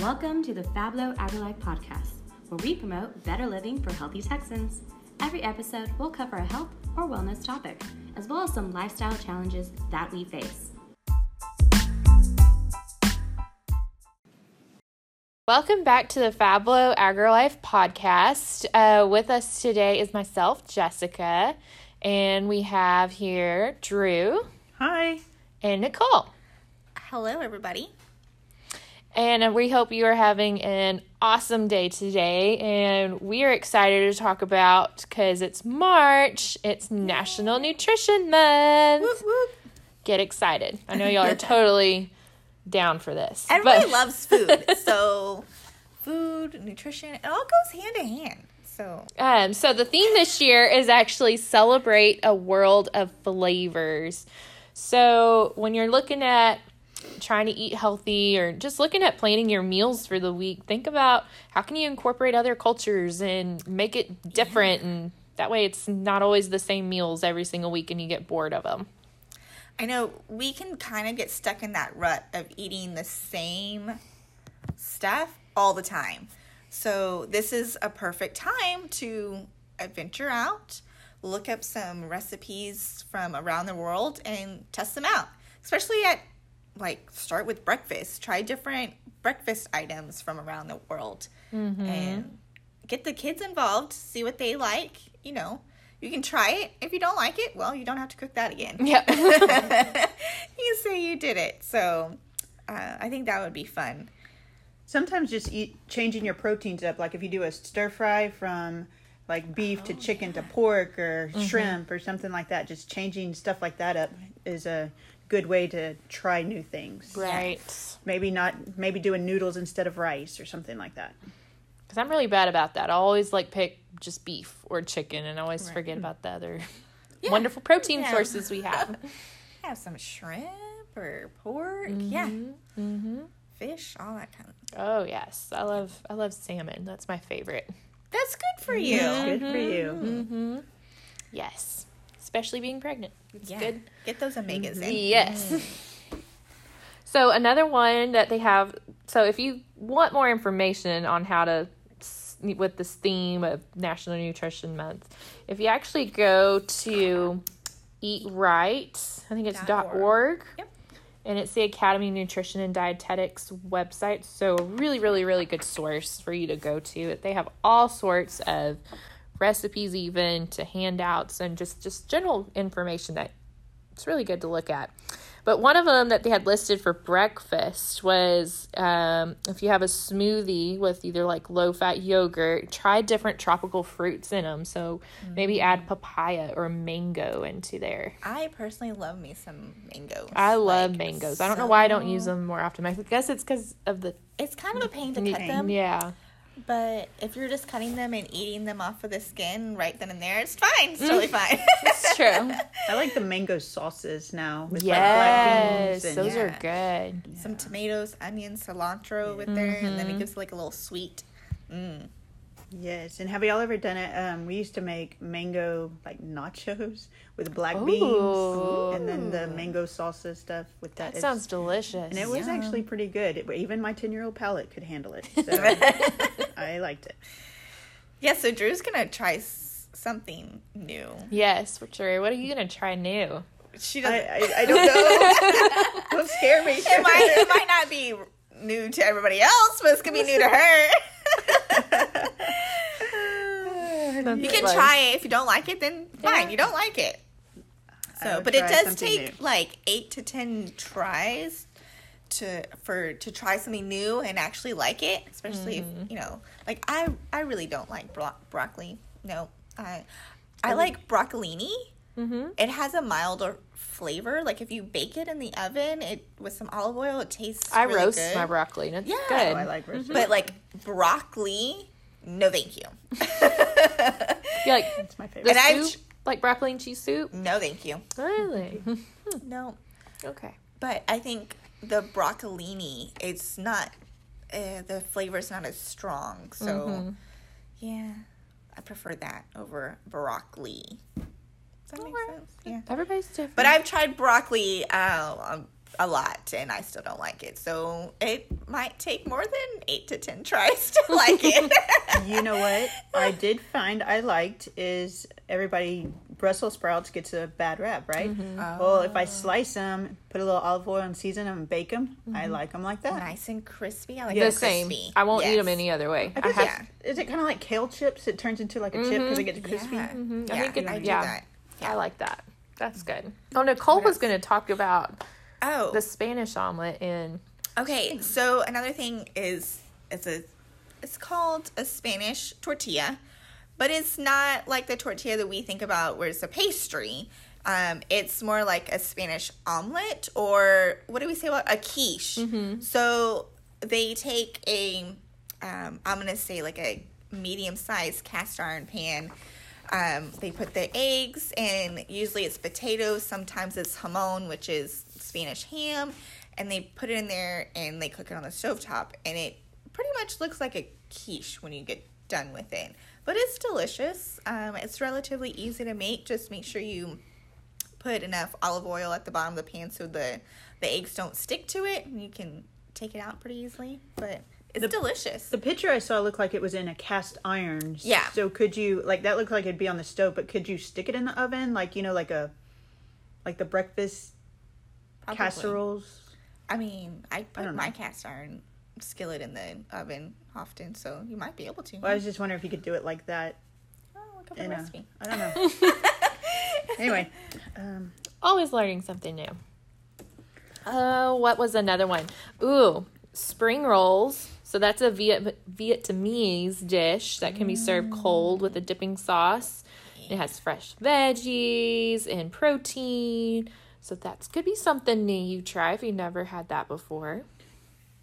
Welcome to the Fablo AgriLife podcast, where we promote better living for healthy Texans. Every episode we'll cover a health or wellness topic, as well as some lifestyle challenges that we face. Welcome back to the Fablo AgriLife podcast. Uh, with us today is myself, Jessica, and we have here Drew Hi. and Nicole. Hello, everybody. And we hope you are having an awesome day today. And we are excited to talk about because it's March, it's National Nutrition Month. Whoop, whoop. Get excited. I know y'all are totally down for this. Everybody but- loves food. So, food, nutrition, it all goes hand in hand. So, Um, so the theme this year is actually celebrate a world of flavors. So when you're looking at trying to eat healthy or just looking at planning your meals for the week, think about how can you incorporate other cultures and make it different and that way it's not always the same meals every single week and you get bored of them. I know we can kind of get stuck in that rut of eating the same stuff all the time. So, this is a perfect time to adventure out, look up some recipes from around the world, and test them out. Especially at like start with breakfast. Try different breakfast items from around the world and get the kids involved, see what they like. You know, you can try it. If you don't like it, well, you don't have to cook that again Yeah. you say you did it. So uh, I think that would be fun. Sometimes just eat changing your proteins up. Like if you do a stir fry from like beef to chicken to pork or shrimp or something like that, just changing stuff like that up is a good way to try new things. right. Maybe not maybe doing noodles instead of rice or something like that. Cuz I'm really bad about that. I always like pick just beef or chicken and I always forget about the other wonderful protein Yeah. sources we have. Have some shrimp or pork. Mm-hmm. Yeah. Mm-hmm. Fish, all that kind of. Oh yes, I love I love salmon. That's my favorite. That's good for you. Good for you. Mm-hmm. Mm-hmm. Yes, especially being pregnant. It's Yeah. good. Get those omegas in. Yes. Mm. so another one that they have. So if you want more information on how to with this theme of National Nutrition Month, if you actually go to Eat Right, I think it's Dot dot org. org. Yep. And it's the Academy of Nutrition and Dietetics website. So, really, really, really good source for you to go to. They have all sorts of recipes, even to handouts, and just, just general information that it's really good to look at. But one of them that they had listed for breakfast was um, if you have a smoothie with either like low fat yogurt, try different tropical fruits in them. So maybe add papaya or mango into there. I personally love me some mangoes. I love Like, mangoes. I don't know why I don't use them more often. I guess it's because of the It's kind of a pain to cut them, yeah. But if you're just cutting them and eating them off of the skin right then and there, it's fine. It's totally fine. It's true. I like the mango sauces now with yes, beans and those Yeah. are good. some tomatoes, onions, cilantro with there, and Mm-hmm. then it gives like a little sweet. Mm. Yes, and have y'all ever done it? Um, we used to make mango like nachos with black Ooh. beans, and then the mango salsa stuff with that. That It's- sounds delicious. and it was Yum. actually pretty good. It, even my ten-year-old palate could handle it, so I liked it. Yeah, so Drew's gonna try s- something new. yes, for sure. What are you gonna try new? She I, doesn't. I, I don't know. don't scare me. it might it might not be new to everybody else, but it's gonna be new to her. you can try it. If you don't like it, then fine. You don't like it. So, but it does take new. like eight to ten tries to for to try something new and actually like it. Especially if you know, like I I really don't like bro- broccoli. No, I I like broccolini. Mm-hmm. It has a milder flavor. Like if you bake it in the oven, it with some olive oil, it tastes. I really roast good. my broccoli and it's Yeah. good. Oh, I like roasted. But like broccoli, no, thank you. You like It's my the favorite. And I've soup? like broccoli and cheese soup? no, thank you. Really? No, okay. but I think the broccolini, it's not. Uh, the flavor's not as strong, so Mm-hmm. yeah, I prefer that over broccoli. Does that make sense? Yeah. Everybody's different. But I've tried broccoli uh, on, a lot and I still don't like it. So it might take more than eight to ten tries to like it. You know what I did find I liked is everybody Brussels sprouts gets a bad rap, right? Mm-hmm. Well, if I oh. slice them, put a little olive oil and season them and bake them, I mm-hmm. like them like that. nice and crispy. I like the it same. crispy. I won't eat them any other way. I, I think have. it's- Is it kind of like kale chips? It turns into like a chip because it gets mm-hmm. crispy. Yeah, I yeah, think it- I do yeah. that. I like that. That's good. Oh, Nicole was going to talk about Oh, the Spanish omelet in. Okay, so another thing is it's a it's called a Spanish tortilla, but it's not like the tortilla that we think about where it's a pastry. Um, it's more like a Spanish omelet or what do we say about a quiche? So they take a um, I'm gonna say like a medium sized cast iron pan. Um, they put the eggs and usually it's potatoes. Sometimes it's jamon, which is Spanish ham, and they put it in there and they cook it on the stovetop. And it pretty much looks like a quiche when you get done with it. But it's delicious. Um, it's relatively easy to make. Just make sure you put enough olive oil at the bottom of the pan so the the eggs don't stick to it, and you can take it out pretty easily. But it's delicious. The picture I saw looked like it was in a cast iron. Yeah. So could you like that looked like it'd be on the stove, but could you stick it in the oven like you know like a like the breakfast Probably. casseroles? I mean, I put don't my know. cast iron skillet in the oven often, so you might be able to. Well, I was just wondering if you could do it like that. oh, look up the a, recipe. I don't know. anyway, um, Always learning something new. Uh, what was another one? Ooh, spring rolls. So that's a Viet- Vietnamese dish that can be served cold with a dipping sauce. It has fresh veggies and protein. So that's could be something new you try if you've never had that before.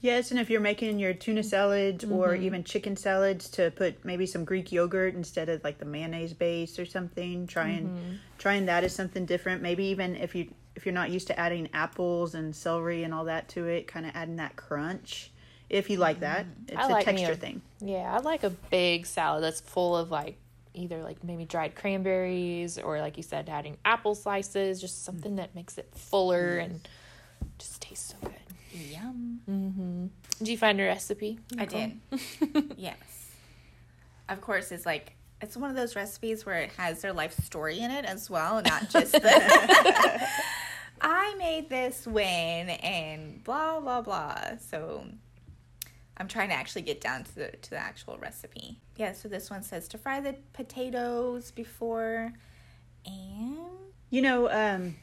yes, and if you're making your tuna salads or Mm-hmm. even chicken salads, to put maybe some Greek yogurt instead of like the mayonnaise base or something. Trying Mm-hmm. trying that is something different. Maybe even if you if you're not used to adding apples and celery and all that to it, kind of adding that crunch. If you like that, it's Mm-hmm. I a like me texture a- thing. Yeah, I like a big salad that's full of like either like maybe dried cranberries or like you said, adding apple slices, just something that makes it fuller and just tastes so good. Yum. Mm-hmm. Did you find a recipe? I did. yes. Of course, it's like it's one of those recipes where it has their life story in it as well, not just the I made this when and blah blah blah. So I'm trying to actually get down to the to the actual recipe. Yeah, so this one says to fry the potatoes before and You know, um,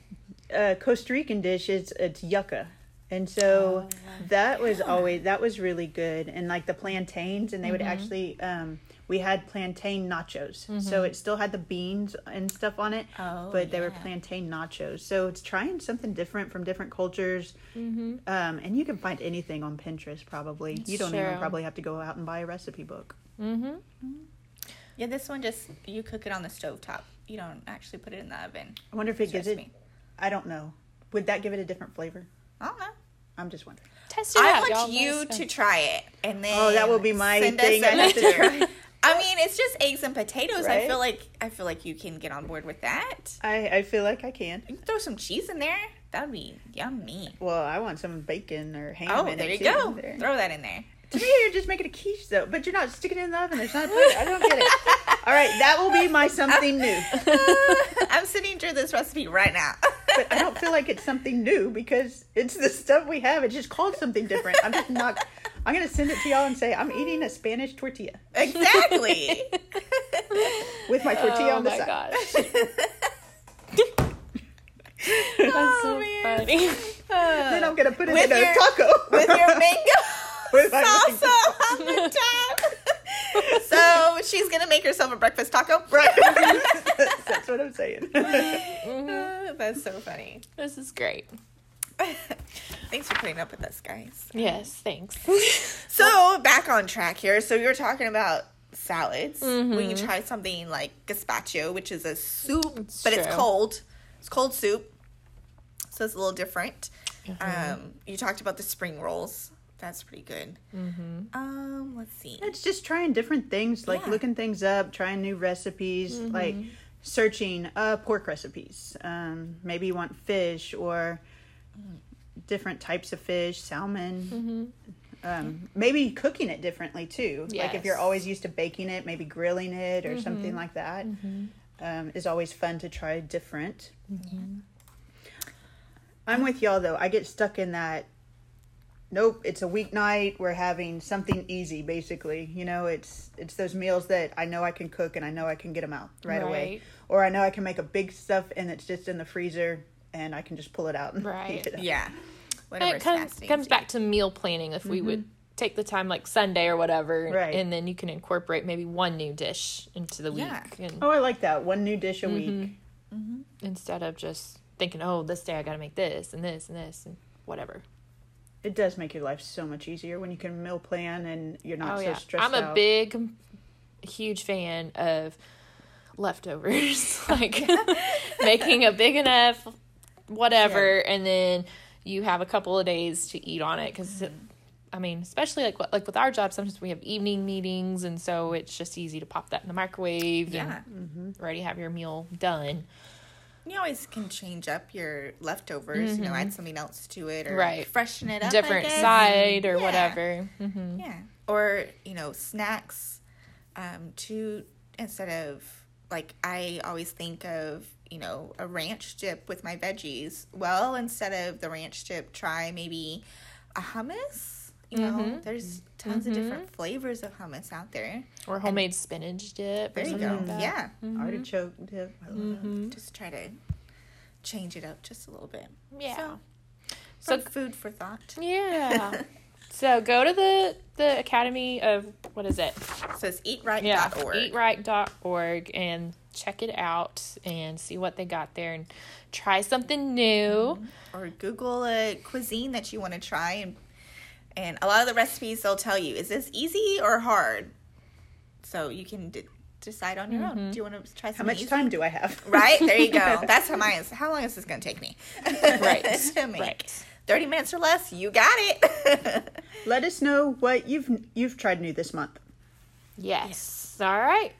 uh, Costa Rican dish is it's yucca, and so that was always that was really good. And like the plantains, and they would actually um, we had plantain nachos, so mm-hmm. it still had the beans and stuff on it, Oh, but they were plantain nachos. So it's trying something different from different cultures, mm-hmm. um, and you can find anything on Pinterest. Probably you don't even probably have to go out and buy a recipe book. Mm-hmm. yeah, this one just you cook it on the stove top. You don't actually put it in the oven. I wonder if it gives it. recipe. I don't know. Would that give it a different flavor? I don't know. I'm just wondering. Test it I out. want y'all. you to try it, and then Oh, that will be my thing us I a have to picture. try. I mean, it's just eggs and potatoes. I feel like I feel like you can get on board with that. I, I feel like I can. You can throw some cheese in there. That would be yummy. Well, I want some bacon or ham. Oh, in there you go. There. Throw that in there. To me, you're just making a quiche though, but you're not sticking it in the oven. There's not. A I don't get it. All right, that will be my something new. I'm sitting through this recipe right now. But I don't feel like it's something new because it's the stuff we have. It's just called something different. I'm just not. I'm gonna send it to y'all and say I'm eating a Spanish tortilla exactly. with my tortilla Oh on the side. Oh my side. gosh. That's so Oh, man. funny. Then I'm gonna put it With in a your- taco with your mango With my salsa on the top. so she's gonna make herself a breakfast taco. Right. That's what I'm saying. Uh, that's so funny. This is great. Thanks for putting up with us, guys. Yes, thanks. So back on track here. So you were talking about salads. We Mm-hmm. can try something like gazpacho, which is a soup, It's but it's cold. It's cold soup, so it's a little different. Mm-hmm. Um, you talked about the spring rolls. That's pretty good. Mm-hmm. Um, let's see. It's just trying different things, like Yeah. looking things up, trying new recipes, like searching uh, pork recipes. Um, maybe you want fish or different types of fish, salmon. Mm-hmm. Um, maybe cooking it differently too. Like if you're always used to baking it, maybe grilling it or Mm-hmm. something like that um, is always fun to try different. Mm-hmm. I'm with y'all though. I get stuck in that. Nope, it's a weeknight. We're having something easy, basically. You know, it's it's those meals that I know I can cook and I know I can get them out right, away, or I know I can make a big stuff and it's just in the freezer and I can just pull it out. And Right. heat it up. Yeah. And Whatever it comes, comes back to meal planning if we would take the time like Sunday or whatever, Right. and then you can incorporate maybe one new dish into the week Yeah. and Oh, I like that. One new dish a Mm-hmm. week. instead of just thinking, oh, this day I got to make this and this and this and whatever. It does make your life so much easier when you can meal plan and you're not oh so yeah, stressed I'm a out. big, huge fan of leftovers, like making a big enough whatever, and then you have a couple of days to eat on it because. I mean, especially like like with our job, sometimes we have evening meetings, and so it's just easy to pop that in the microwave Yeah. and already have your meal done. You always can change up your leftovers, you know, add something else to it or Mm-hmm. Right. freshen it up. I Different guess. side or Yeah. whatever. hmm Yeah. Or, you know, snacks um, to instead of like I always think of, you know, a ranch dip with my veggies. Well, instead of the ranch dip, try maybe a hummus. You know, Mm-hmm. there's tons of different flavors of hummus out there. Or homemade spinach dip. There or you go. like that. Yeah. Mm-hmm. Artichoke dip. I love. Just try to change it up just a little bit. Yeah. So, So so food for thought. Yeah. so go to the the Academy of what is it? So it's eatright.org. Yeah, eatright.org and check it out and see what they got there and try something new. Mm-hmm. or Google a cuisine that you want to try and and a lot of the recipes they'll tell you is this easy or hard, so you can d- decide on your own. Mm-hmm. Do you want to try How much easy? time do I have? Right there you go. That's how mine is. How long is this going to take me? Right. to make Right. thirty minutes or less. You got it. Let us know what you've you've tried new this month. Yes. All right.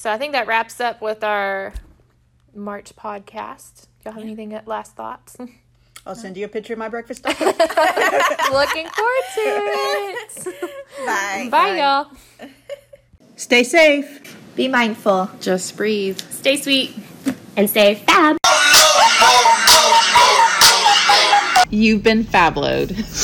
So I think that wraps up with our March podcast. Y'all have anything at last thoughts? I'll send you a picture of my breakfast. Looking forward to it. Bye. Bye, y'all. Stay safe. Be mindful. Just breathe. Stay sweet and stay fab. You've been Fabloed.